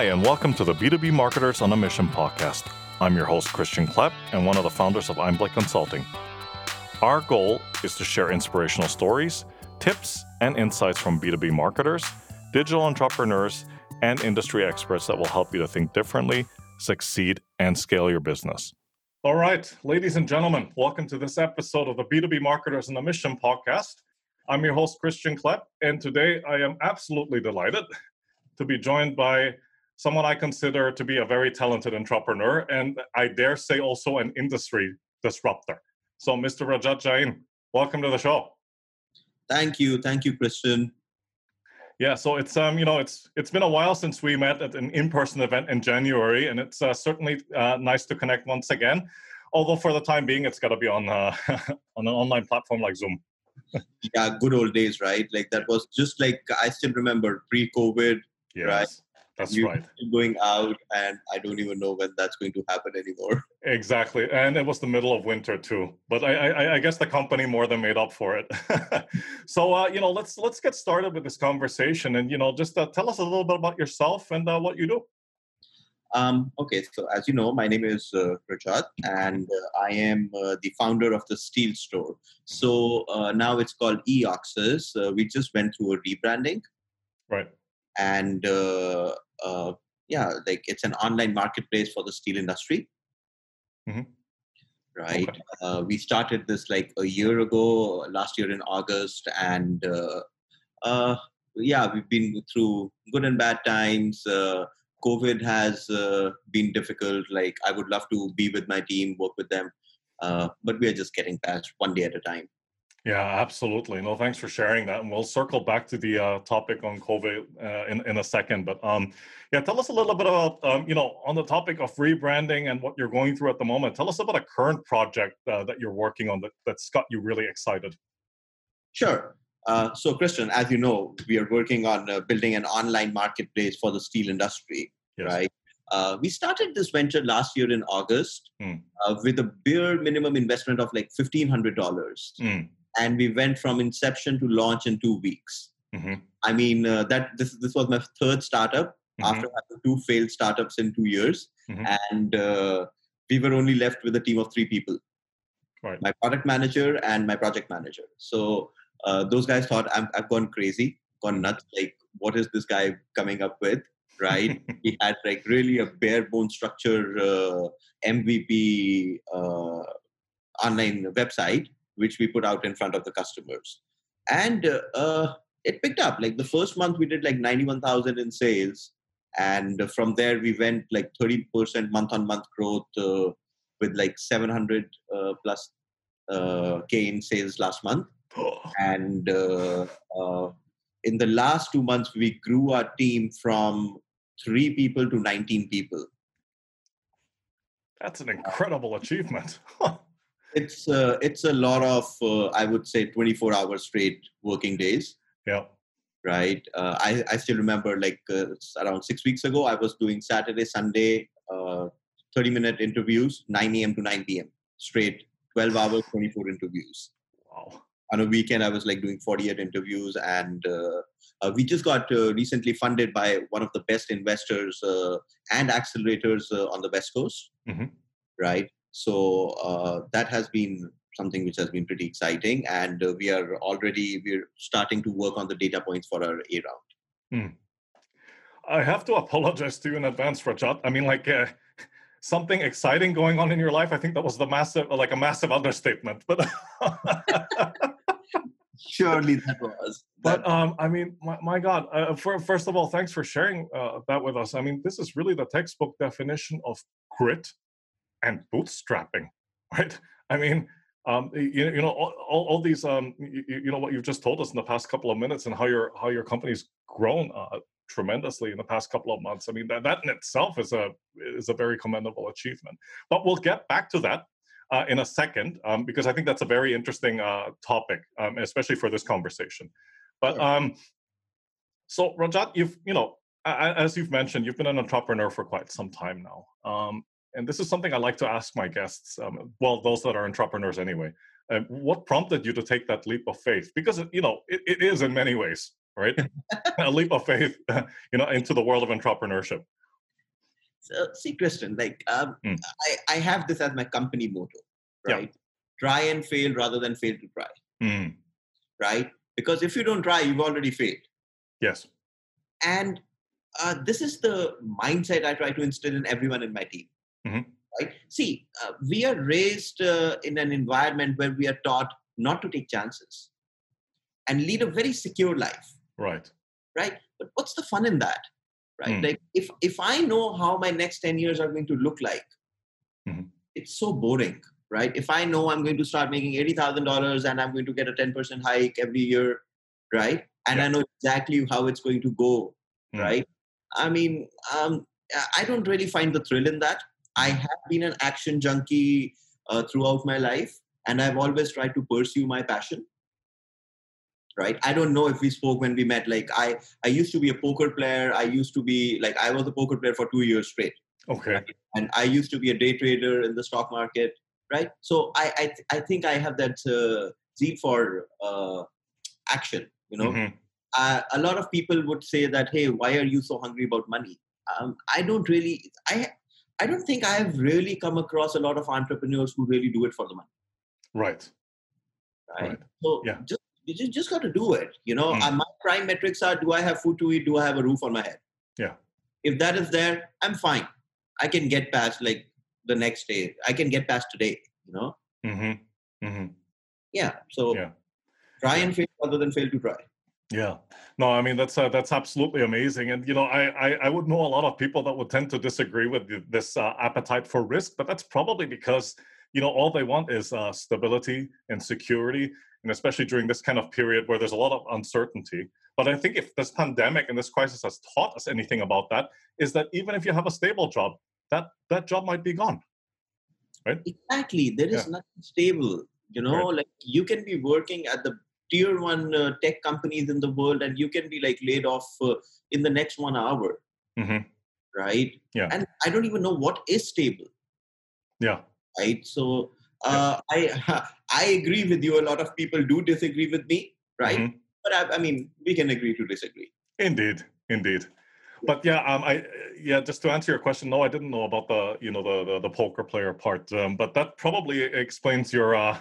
Hi, and welcome to the B2B Marketers on a Mission podcast. I'm your host, Christian Klepp, and one of the founders of Einblick Consulting. Our goal is to share inspirational stories, tips, and insights from B2B marketers, digital entrepreneurs, and industry experts that will help you to think differently, succeed, and scale your business. All right, ladies and gentlemen, welcome to this episode of the B2B Marketers on a Mission podcast. I'm your host, Christian Klepp, and today I am absolutely delighted to be joined by someone I consider to be a very talented entrepreneur, and I dare say also an industry disruptor. So, Mr. Rajat Jain, welcome to the show. Thank you, thank you, Christian. Yeah, so it's um you know it's it's been a while since we met at an in-person event in January, and it's uh, certainly uh, nice to connect once again. Although for the time being, it's got to be on uh, on an online platform like Zoom. yeah, good old days, right? Like that was just like I still remember pre-COVID, yes. right? That's you right. Going out, and I don't even know when that's going to happen anymore. Exactly, and it was the middle of winter too. But I, I, I guess the company more than made up for it. so uh, you know, let's let's get started with this conversation, and you know, just uh, tell us a little bit about yourself and uh, what you do. Um, okay, so as you know, my name is uh, Rajat, and uh, I am uh, the founder of the Steel Store. So uh, now it's called eOxus. Uh, we just went through a rebranding. Right. And uh, uh, yeah, like it's an online marketplace for the steel industry. Mm-hmm. Right. Okay. Uh, we started this like a year ago, last year in August, and uh, uh, yeah, we've been through good and bad times. Uh, COVID has been difficult. Like I would love to be with my team, work with them, but we are just getting past one day at a time. Yeah, absolutely. No, thanks for sharing that, and we'll circle back to the uh, topic on COVID uh, in in a second. But um, yeah, tell us a little bit about um, you know on the topic of rebranding and what you're going through at the moment. Tell us about a current project uh, that you're working on that that's got you really excited. Sure. Uh, so, Christian, as you know, we are working on uh, building an online marketplace for the steel industry, yes. right? Uh, we started this venture last year in August mm. uh, with a bare minimum investment of like fifteen hundred dollars. Mm and we went from inception to launch in two weeks. Mm-hmm. I mean, uh, that this this was my third startup mm-hmm. after having two failed startups in two years, mm-hmm. and uh, we were only left with a team of three people. Right. My product manager and my project manager. So uh, those guys thought i have gone crazy, gone nuts. Like, what is this guy coming up with? Right? he had like really a bare bone structure uh, MVP uh, online website which we put out in front of the customers. And uh, uh, it picked up. Like the first month, we did like 91,000 in sales. And from there, we went like 30% month on month growth uh, with like 700 uh, plus uh, K in sales last month. And uh, in the last two months, we grew our team from three people to 19 people. That's an incredible achievement. it's uh, it's a lot of uh, I would say 24 hours straight working days. Yeah. Right. Uh, I I still remember like uh, around six weeks ago I was doing Saturday Sunday uh, 30 minute interviews 9 a.m. to 9 p.m. straight 12 hours 24 interviews. Wow. On a weekend I was like doing 48 interviews and uh, we just got recently funded by one of the best investors and accelerators on the West Coast. Mm-hmm. Right so uh, that has been something which has been pretty exciting, and uh, we are already we're starting to work on the data points for our A round. Hmm. I have to apologize to you in advance, Rajat. I mean, like uh, something exciting going on in your life. I think that was the massive, like a massive understatement. But surely that was. But um, I mean, my, my God! Uh, for, first of all, thanks for sharing uh, that with us. I mean, this is really the textbook definition of grit and bootstrapping, right? I mean, um, you, you know, all, all, these, um, you, you, know, what you've just told us in the past couple of minutes, and how your how your company's grown uh, tremendously in the past couple of months. I mean, that, that in itself is a is a very commendable achievement. But we'll get back to that uh, in a second um, because I think that's a very interesting uh, topic, um, especially for this conversation. But um, so Rajat, you've you know, as you've mentioned, you've been an entrepreneur for quite some time now. Um, and this is something I like to ask my guests, um, well, those that are entrepreneurs anyway. Uh, what prompted you to take that leap of faith? Because you know it, it is in many ways, right? a leap of faith, you know, into the world of entrepreneurship. So, see, Christian, like um, mm. I, I have this as my company motto, right? Yeah. Try and fail rather than fail to try, mm. right? Because if you don't try, you've already failed. Yes. And uh, this is the mindset I try to instill in everyone in my team. Right? See, uh, we are raised uh, in an environment where we are taught not to take chances and lead a very secure life. Right. Right. But what's the fun in that? Right. Mm. Like if if I know how my next ten years are going to look like, mm-hmm. it's so boring. Right. If I know I'm going to start making eighty thousand dollars and I'm going to get a ten percent hike every year, right? And yeah. I know exactly how it's going to go, mm. right? I mean, um, I don't really find the thrill in that. I have been an action junkie uh, throughout my life, and I've always tried to pursue my passion. Right? I don't know if we spoke when we met. Like I, I used to be a poker player. I used to be like I was a poker player for two years straight. Okay. Right? And I used to be a day trader in the stock market. Right. So I, I, th- I think I have that uh, zeal for uh, action. You know. Mm-hmm uh, a lot of people would say that hey why are you so hungry about money um, i don't really i i don't think i have really come across a lot of entrepreneurs who really do it for the money right right, right. so yeah. just you just, just got to do it you know mm. my prime metrics are do i have food to eat do i have a roof on my head yeah if that is there i'm fine i can get past like the next day i can get past today you know mm-hmm. Mm-hmm. yeah so yeah. try and fail rather than fail to try yeah, no, I mean that's uh, that's absolutely amazing, and you know, I, I, I would know a lot of people that would tend to disagree with this uh, appetite for risk, but that's probably because you know all they want is uh, stability and security, and especially during this kind of period where there's a lot of uncertainty. But I think if this pandemic and this crisis has taught us anything about that, is that even if you have a stable job, that that job might be gone, right? Exactly, there is yeah. nothing stable. You know, right. like you can be working at the tier one uh, tech companies in the world and you can be like laid off uh, in the next one hour. Mm-hmm. right? Yeah. And i don't even know what is stable. Yeah. Right? So uh, yeah. i i agree with you. A lot of people do disagree with me. Right? Mm-hmm. but I, I, mean we can agree to disagree. Indeed. Indeed. But yeah um i yeah just to answer your question no i didn't know about the you know the the, the poker player part um, but that probably explains your uh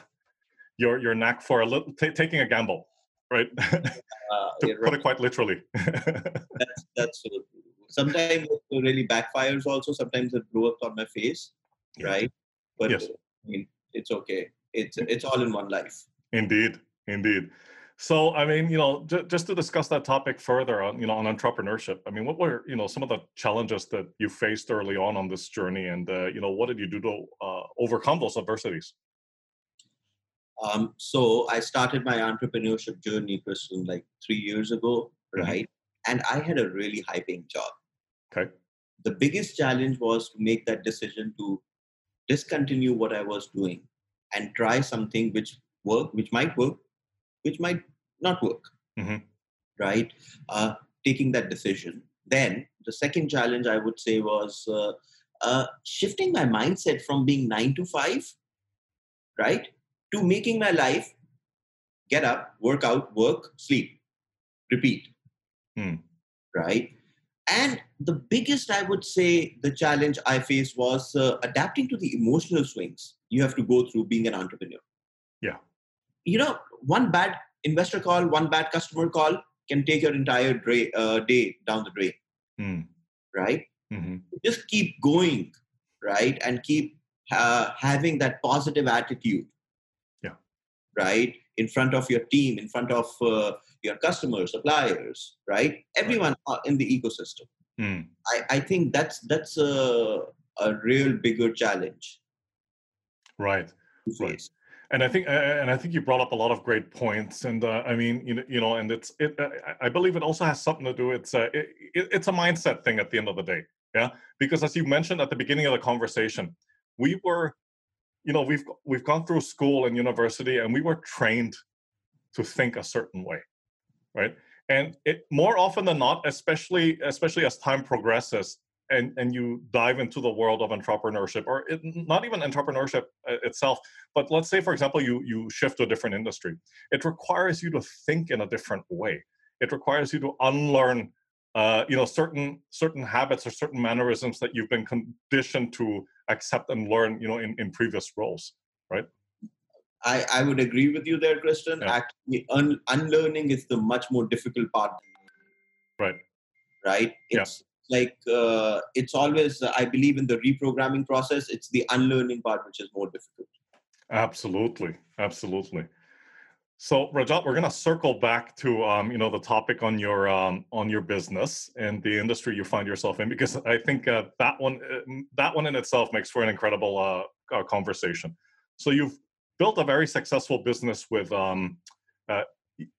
your your knack for a little t- taking a gamble, right? Uh, to put right. it quite literally. that's that's sometimes it really backfires. Also, sometimes it blows up on my face, yeah. right? But yes. I mean, it's okay. It's it's all in one life. Indeed, indeed. So, I mean, you know, j- just to discuss that topic further on, you know, on entrepreneurship. I mean, what were, you know, some of the challenges that you faced early on on this journey, and uh, you know, what did you do to uh, overcome those adversities? Um, so I started my entrepreneurship journey, Christian, like three years ago, mm-hmm. right? Mm-hmm. And I had a really high paying job. Okay. The biggest challenge was to make that decision to discontinue what I was doing and try something which work, which might work, which might not work. Mm-hmm. Right? Uh, taking that decision. Then the second challenge I would say was uh, uh, shifting my mindset from being nine to five, right, to making my life get up, work out, work, sleep, repeat. Hmm. Right? And the biggest, I would say, the challenge I faced was uh, adapting to the emotional swings you have to go through being an entrepreneur. Yeah. You know, one bad investor call, one bad customer call can take your entire dra- uh, day down the drain. Hmm. Right? Mm-hmm. Just keep going, right? And keep uh, having that positive attitude right? In front of your team, in front of uh, your customers, suppliers, right? Everyone in the ecosystem. Mm. I, I think that's that's a, a real bigger challenge. Right. Right. And I think and I think you brought up a lot of great points. And uh, I mean, you know, you know, and it's it. Uh, I believe it also has something to do. It's a it, it's a mindset thing at the end of the day. Yeah, because as you mentioned at the beginning of the conversation, we were you know we've we've gone through school and university and we were trained to think a certain way right? And it more often than not especially especially as time progresses and and you dive into the world of entrepreneurship or it, not even entrepreneurship uh, itself but let's say for example you you shift to a different industry it requires you to think in a different way. It requires you to unlearn uh, you know certain certain habits or certain mannerisms that you've been conditioned to accept and learn you know in, in previous roles right I, I would agree with you there, christian Yeah. Actually, un- unlearning is the much more difficult part. Right. Right. It's yeah. like uh, it's always. I believe in the reprogramming process. It's the unlearning part which is more difficult. Absolutely, absolutely. So Rajat, we're going to circle back to um, you know the topic on your um, on your business and the industry you find yourself in because I think uh, that one uh, that one in itself makes for an incredible uh, uh conversation. So you've built a very successful business with um, uh,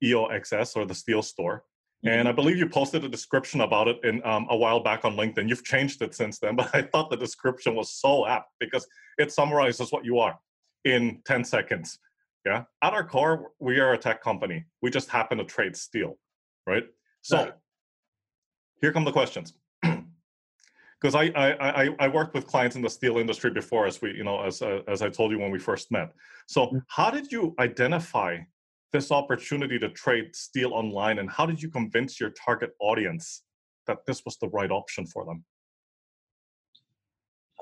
EOXS or the Steel Store. And I mm-hmm. believe you posted a description about it in um, a while back on LinkedIn. You've changed it since then, but I thought the description was so apt because it summarizes what you are in 10 seconds. Yeah. At our core, we are a tech company. We just happen to trade steel, right? So right. here come the questions because I, I I I worked with clients in the steel industry before, as we you know as uh, as I told you when we first met. So mm. how did you identify this opportunity to trade steel online, and how did you convince your target audience that this was the right option for them?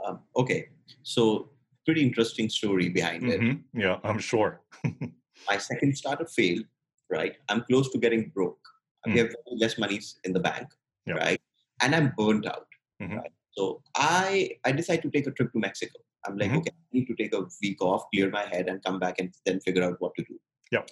Um, okay, so pretty interesting story behind mm-hmm. it. Yeah, I'm sure. My second startup failed. Right, I'm close to getting broke. I mm. have less money in the bank. Yeah. Right, and I'm burnt out Mm-hmm. Right? So I I decided to take a trip to Mexico. I'm like, mm-hmm. okay, I need to take a week off, clear my head, and come back and then figure out what to do. Yeah.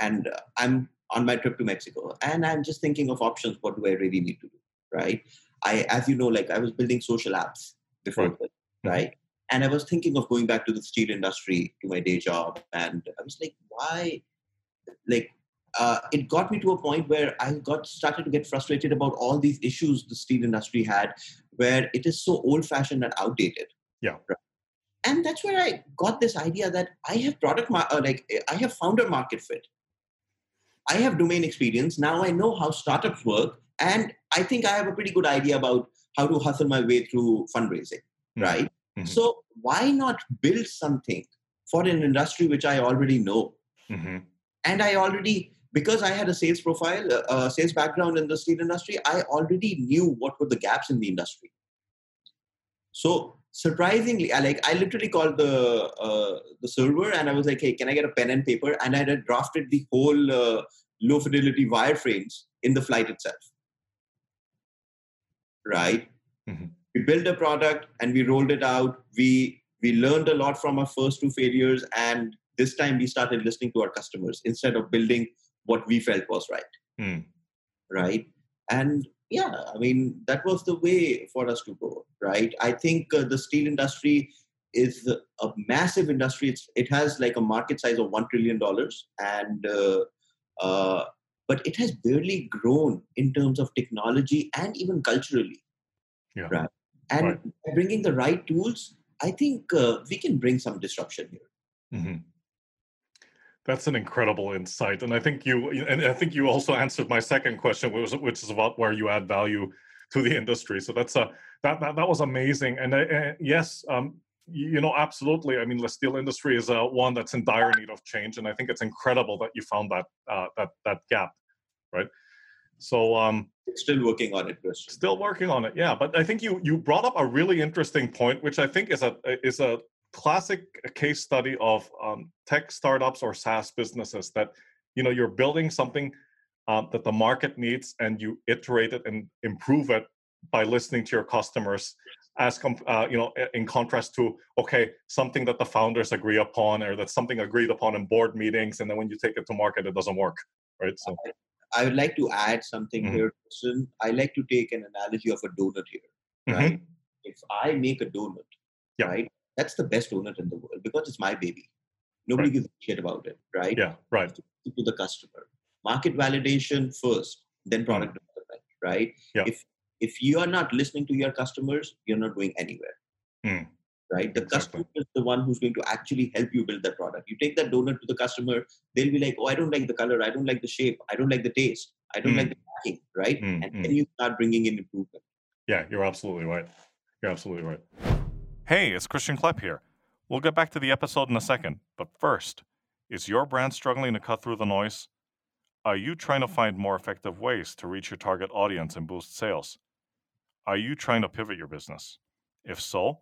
And uh, I'm on my trip to Mexico, and I'm just thinking of options. What do I really need to do? Right. I, as you know, like I was building social apps before, right? This, mm-hmm. right? And I was thinking of going back to the steel industry to my day job, and I was like, why? Like uh, it got me to a point where I got started to get frustrated about all these issues the steel industry had, where it is so old-fashioned and outdated. Yeah. And that's where I got this idea that I have product mar- uh, like I have founder market fit. I have domain experience. Now I know how startups work, and I think I have a pretty good idea about how to hustle my way through fundraising. Mm-hmm. Right. Mm-hmm. So why not build something for an industry which I already know? Mm-hmm. And I already because I had a sales profile, a uh, uh, sales background in the steel industry, I already knew what were the gaps in the industry. So surprisingly, I like I literally called the uh, the server and I was like, "Hey, can I get a pen and paper?" And I had drafted the whole uh, low fidelity wireframes in the flight itself. Right. Mm-hmm. We built a product and we rolled it out. We we learned a lot from our first two failures, and this time we started listening to our customers instead of building what we felt was right. Mm. Right. And yeah, I mean, that was the way for us to go. Right. I think uh, the steel industry is a massive industry. It's, it has like a market size of $1 trillion. And, uh, uh, but it has barely grown in terms of technology and even culturally. Yeah. Right. And right. bringing the right tools, I think uh, we can bring some disruption here. Mm-hmm. That's an incredible insight, and I think you and I think you also answered my second question, which, was, which is about where you add value to the industry. So that's a that that, that was amazing, and, uh, yes, um, you know, absolutely. I mean, the steel industry is uh, one that's in dire need of change, and I think it's incredible that you found that uh, that that gap, right? So, um, still working on it, Chris. Still working on it, yeah. But I think you you brought up a really interesting point, which I think is a is a classic case study of um, tech startups or SaaS businesses that you know you're building something um, that the market needs and you iterate it and improve it by listening to your customers as com- uh, you know in contrast to okay something that the founders agree upon or that's something agreed upon in board meetings and then when you take it to market it doesn't work right so i would like to add something mm-hmm. here i like to take an analogy of a donut here right mm-hmm. if i make a donut yeah. right that's the best donut in the world because it's my baby. Nobody right. gives a shit about it, right? Yeah, right. To the customer. Market validation first, then product mm. development, right? Yeah. If if you are not listening to your customers, you're not going anywhere. Mm. Right? The exactly. customer is the one who's going to actually help you build that product. You take that donut to the customer, they'll be like, Oh, I don't like the color, I don't like the shape, I don't like the taste, I don't mm. like the packing, right? Mm. And then mm. you start bringing in improvement. Yeah, you're absolutely right. You're absolutely right. Hey, it's Christian Klepp here. We'll get back to the episode in a second, but first, is your brand struggling to cut through the noise? Are you trying to find more effective ways to reach your target audience and boost sales? Are you trying to pivot your business? If so,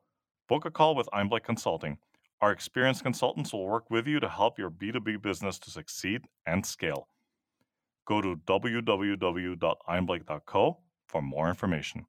book a call with Einblick Consulting. Our experienced consultants will work with you to help your B2B business to succeed and scale. Go to www.einblick.co for more information.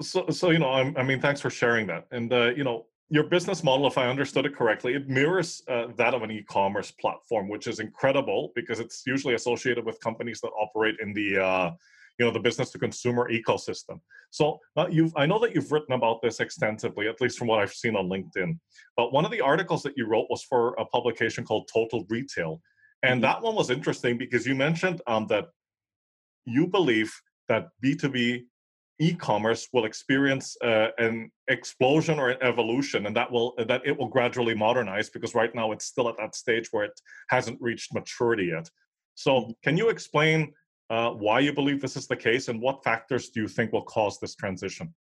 So, so you know, I'm, i mean, thanks for sharing that. And uh, you know, your business model, if I understood it correctly, it mirrors uh, that of an e-commerce platform, which is incredible because it's usually associated with companies that operate in the uh, you know the business to consumer ecosystem. So uh, you've I know that you've written about this extensively, at least from what I've seen on LinkedIn. But one of the articles that you wrote was for a publication called Total Retail, and mm-hmm. that one was interesting because you mentioned um, that you believe that B2B e-commerce will experience uh, an explosion or an evolution and that will that it will gradually modernize because right now it's still at that stage where it hasn't reached maturity yet so mm-hmm. can you explain uh, why you believe this is the case and what factors do you think will cause this transition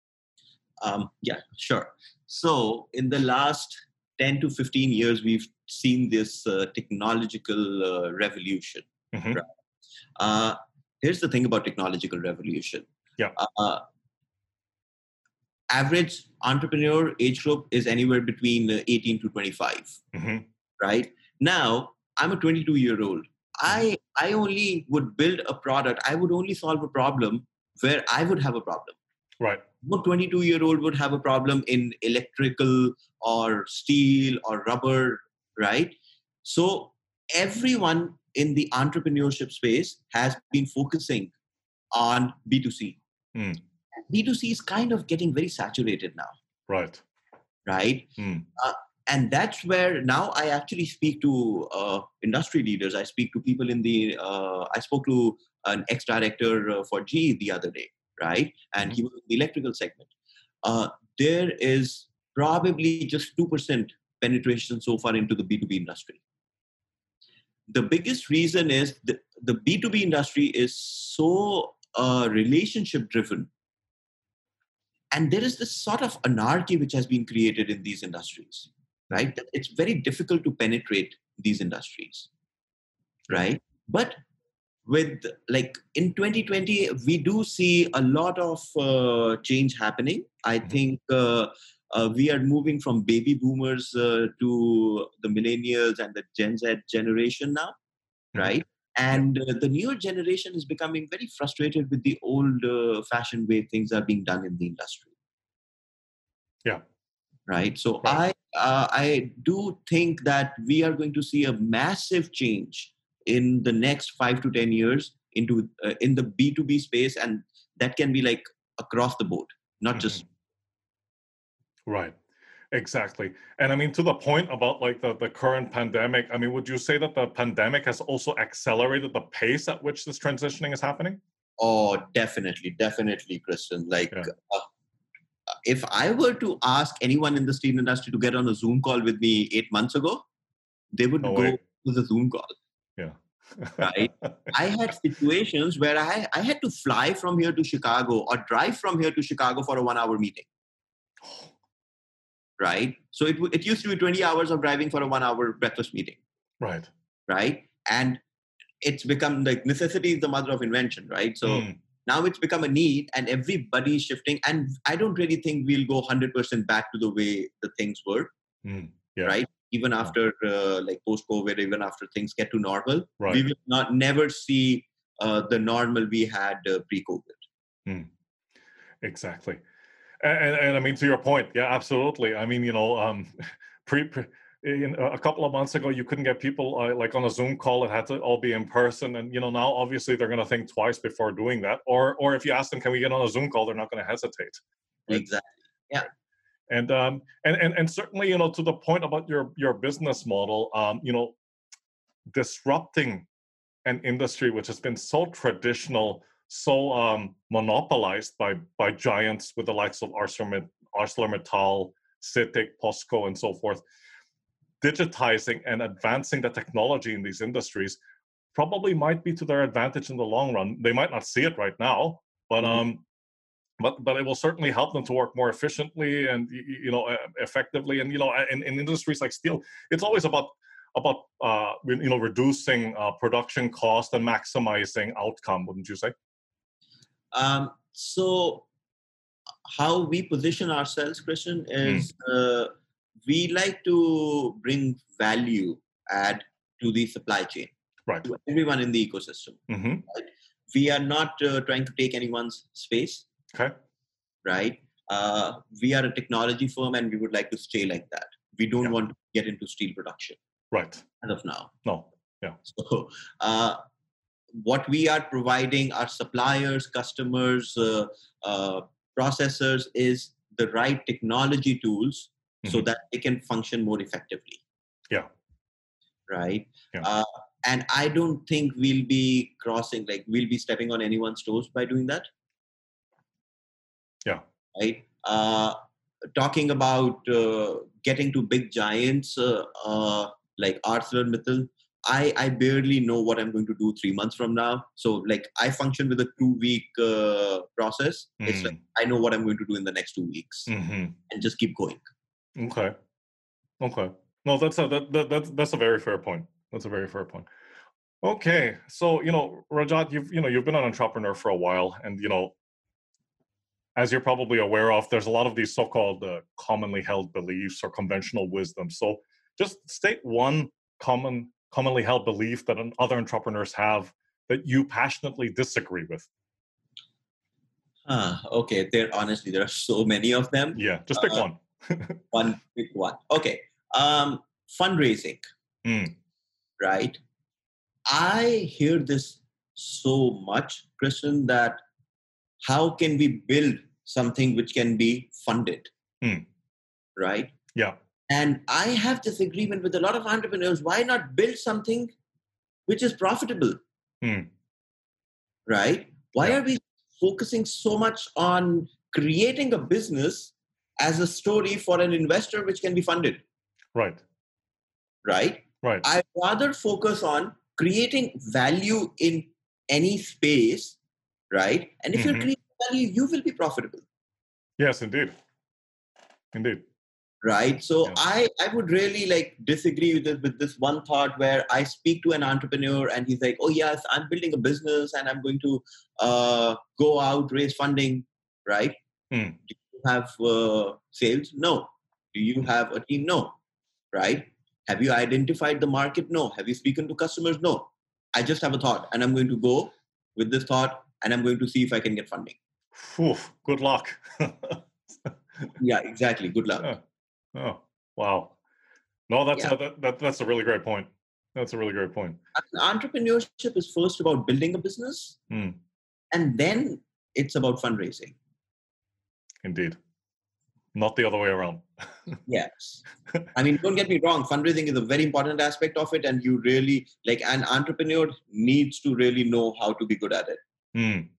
um, yeah sure so in the last 10 to 15 years we've seen this uh, technological uh, revolution mm-hmm. right? Uh, here's the thing about technological revolution yeah. Uh, average entrepreneur age group is anywhere between uh, 18 to 25. Mm-hmm. Right now, I'm a 22 year old. I I only would build a product. I would only solve a problem where I would have a problem. Right. No 22 year old would have a problem in electrical or steel or rubber. Right. So everyone in the entrepreneurship space has been focusing on B2C. Mm. B2C is kind of getting very saturated now. Right. Right. Mm. Uh, and that's where now I actually speak to uh, industry leaders. I speak to people in the. Uh, I spoke to an ex-director uh, for GE the other day, right? And mm-hmm. he was in the electrical segment. Uh, there is probably just two percent penetration so far into the B2B industry. The biggest reason is the, the B2B industry is so uh, relationship driven and there is this sort of anarchy which has been created in these industries right? It's very difficult to penetrate these industries right. but with like in 2020 we do see a lot of uh, change happening. I mm-hmm. think uh, uh, we are moving from baby boomers uh, to the millennials and the gen z generation now mm-hmm. right? And uh, the newer generation is becoming very frustrated with the old uh, fashioned way things are being done in the industry. Yeah right so right. i uh, i do think that we are going to see a massive change in the next 5 to 10 years into uh, in the b2b space and that can be like across the board not mm-hmm. just right Exactly. And I mean, to the point about like the, the current pandemic, I mean, would you say that the pandemic has also accelerated the pace at which this transitioning is happening? Oh, definitely. Definitely, Christian. Like, yeah. uh, if I were to ask anyone in the steel industry to get on a Zoom call with me eight months ago, they would no go to the Zoom call. Yeah. right? I had situations where I, I had to fly from here to Chicago or drive from here to Chicago for a one hour meeting right? So it, it used to be 20 hours of driving for a one hour breakfast meeting. Right. Right. And it's become like necessity is the mother of invention, right? So mm. Now it's become a need and everybody's shifting. And I don't really think we'll go 100% back to the way the things were, mm. yeah. right? Even after uh, like post COVID, even after things get to normal, right. we will not never see uh, the normal we had uh, pre COVID. Mm. Exactly. And, and, I mean, to your point, yeah, absolutely. I mean, you know, um, pre, pre in, a couple of months ago, you couldn't get people uh, like on a Zoom call. It had to all be in person, and you know, now obviously they're going to think twice before doing that. Or, or if you ask them, "Can we get on a Zoom call?" They're not going to hesitate. Right? Exactly. Yeah. And um, and and and certainly, you know, to the point about your your business model, um, you know, disrupting an industry which has been so traditional so um, monopolized by by giants with the likes of ArcelorMittal, ArcelorMittal CITIC, POSCO, and so forth. Digitizing and advancing the technology in these industries probably might be to their advantage in the long run. They might not see it right now, but mm-hmm. um, but but it will certainly help them to work more efficiently and you know effectively. And you know, in, in industries like steel, it's always about about uh, you know reducing uh, production cost and maximizing outcome wouldn't you say um, so how we position ourselves christian is mm. We like to bring value add to the supply chain. Right. To everyone in the ecosystem mm-hmm. right? we are not uh, trying to take anyone's space. Okay. Right? Uh, we are a technology firm and we would like to stay like that. We don't yeah. want to get into steel production. Right. As of now. No. Yeah. So uh, what we are providing our suppliers customers uh, uh, processors is the right technology tools mm-hmm. so that they can function more effectively yeah right yeah. Uh, and i don't think we'll be crossing like we'll be stepping on anyone's toes by doing that yeah right uh, talking about uh, getting to big giants uh, uh, like ArcelorMittal, I, I barely know what I'm going to do three months from now. So like I function with a two week uh, process. Mm. It's like hmm. I know what I'm going to do in the next two weeks mm-hmm. and just keep going. Okay. Okay. No, that's a that, that that's that's a very fair point. That's a very fair point. Okay, so you know, Rajat, you've you know you've been an entrepreneur for a while, and you know, as you're probably aware of, there's a lot of these so-called uh, commonly held beliefs or conventional wisdom. So, just state one common commonly held belief that other entrepreneurs have that you passionately disagree with. Ah, okay, there honestly there are so many of them. Yeah, just pick uh, one. one pick one. Okay, um, fundraising. Mm. Right. I hear this so much, Christian, that how can we build something which can be funded? Mm. Right? Yeah. And I have this agreement with a lot of entrepreneurs. Why not build something which is profitable? Mm. Right? Why yeah. are we focusing so much on creating a business as a story for an investor which can be funded? Right. Right? Right. I rather focus on creating value in any space, right? And if mm-hmm. you're creating value, you will be profitable. Yes, indeed. Indeed. Right. So yeah. I, I would really like disagree with this with this one thought where I speak to an entrepreneur and he's like, Oh yes, I'm building a business and I'm going to uh, go out, raise funding, right? Mm. Have uh, sales? No. Do you have a team? No. Right? Have you identified the market? No. Have you spoken to customers? No. I just have a thought and I'm going to go with this thought and I'm going to see if I can get funding. Oof, good luck. yeah, exactly. Good luck. Yeah. Oh, wow. No, that's yeah. a, that, that, that's a really great point. That's a really great point. Entrepreneurship is first about building a business, mm. and then it's about fundraising. Indeed not the other way around. yes. I mean, don't get me wrong, fundraising is a very important aspect of it. And you really, like, an entrepreneur needs to really know how to be good at it. Mm.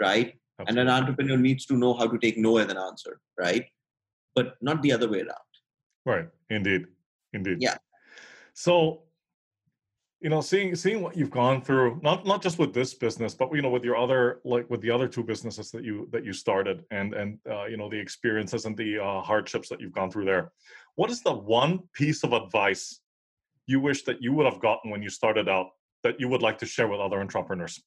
Right? Absolutely. And an entrepreneur needs to know how to take no as an answer. Right? But not the other way around. Right. Indeed. Indeed. Yeah. So you know seeing seeing what you've gone through not not just with this business but you know with your other like with the other two businesses that you that you started and and uh, you know the experiences and the uh, hardships that you've gone through there. What is the one piece of advice you wish that you would have gotten when you started out that you would like to share with other entrepreneurs?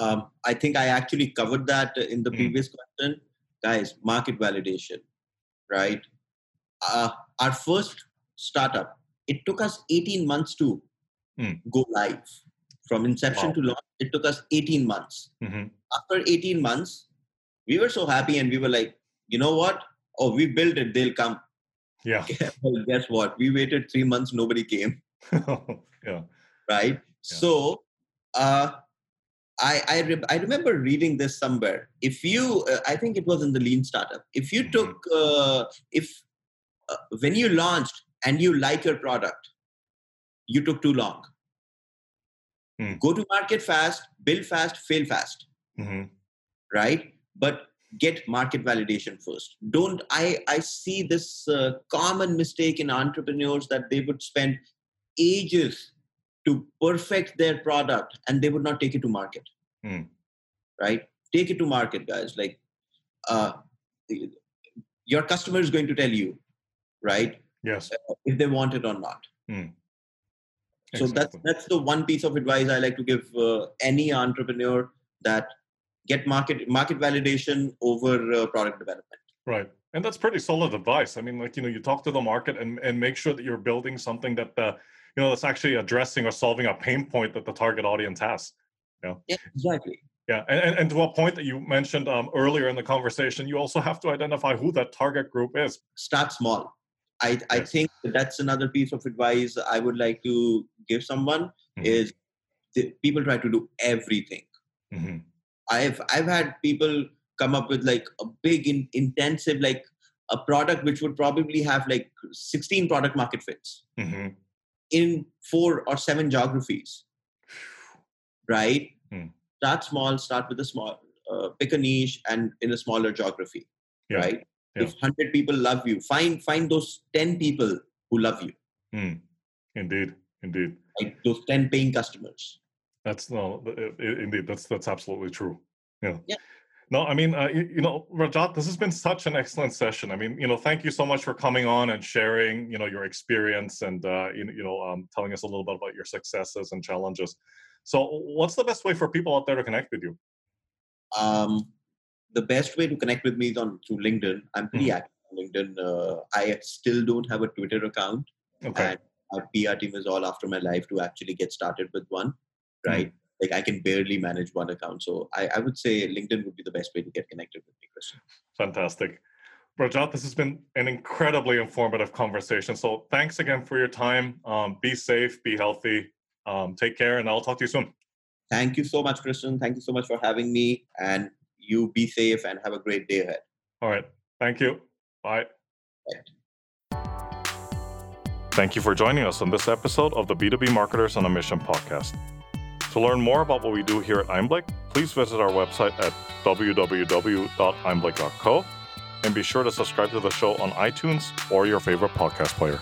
Um, i think i actually covered that in the mm. previous question. Guys market validation right? Uh, our first startup it took us 18 months to mm. go live. From inception wow. to launch, it took us 18 months. Mm-hmm. After 18 months, we were so happy and we were like, you know what? Oh, we built it, they'll come. Yeah. well, guess what? We waited three months, nobody came. yeah. Right? Yeah. So, uh, I I, re- I remember reading this somewhere. If you, uh, I think it was in the Lean Startup. If you mm-hmm. took, uh, if uh, when you launched and you like your product, you took too long. Mm. Go to market fast, build fast, fail fast. Mm-hmm. Right? But get market validation first. Don't I I see this uh, common mistake in entrepreneurs that they would spend ages to perfect their product and they would not take it to market. Mm. Right? Take it to market, guys. Like uh, your customer is going to tell you, right? Yes. if they want it or not. Mm. So exactly. that's that's the one piece of advice I like to give uh, any entrepreneur that get market market validation over uh, product development. Right, and that's pretty solid advice. I mean, like you know, you talk to the market and and make sure that you're building something that the you know that's actually addressing or solving a pain point that the target audience has. You know? Yeah, exactly. Yeah, and, and, and to a point that you mentioned um, earlier in the conversation, you also have to identify who that target group is. Start small. I, yes. Think that's another piece of advice I would like to give someone mm-hmm. is people try to do everything. Mm-hmm. I've I've had people come up with like a big in, intensive like a product which would probably have like 16 product market fits mm-hmm. in four or seven geographies right mm start small start with a small uh, pick a niche and in a smaller geography yeah. right yeah. if 100 people love you find find those 10 people who love you mm. indeed indeed like those 10 paying customers that's no indeed that's that's absolutely true yeah yeah no, I mean, uh, you, you, know, Rajat, this has been such an excellent session. I mean, you know, thank you so much for coming on and sharing, you know, your experience and, uh, you, you know, um, telling us a little bit about your successes and challenges. So, what's the best way for people out there to connect with you? Um, the best way to connect with me is on through LinkedIn. I'm pretty mm-hmm. active on LinkedIn. Uh, I still don't have a Twitter account, okay. and my PR team is all after my life to actually get started with one. Right, mm-hmm. like I can barely manage one account, so I, I would say LinkedIn would be the best way to get connected with me, Christian. Fantastic. Rajat, this has been an incredibly informative conversation. So thanks again for your time. Um, be safe, be healthy, um, take care, and I'll talk to you soon. Thank you so much, Christian. Thank you so much for having me. And you be safe and have a great day ahead. All right. Thank you. Bye. Bye. Thank you for joining us on this episode of the B2B Marketers on a Mission podcast. To learn more about what we do here at Einblick, please visit our website at www.einblick.co and be sure to subscribe to the show on iTunes or your favorite podcast player.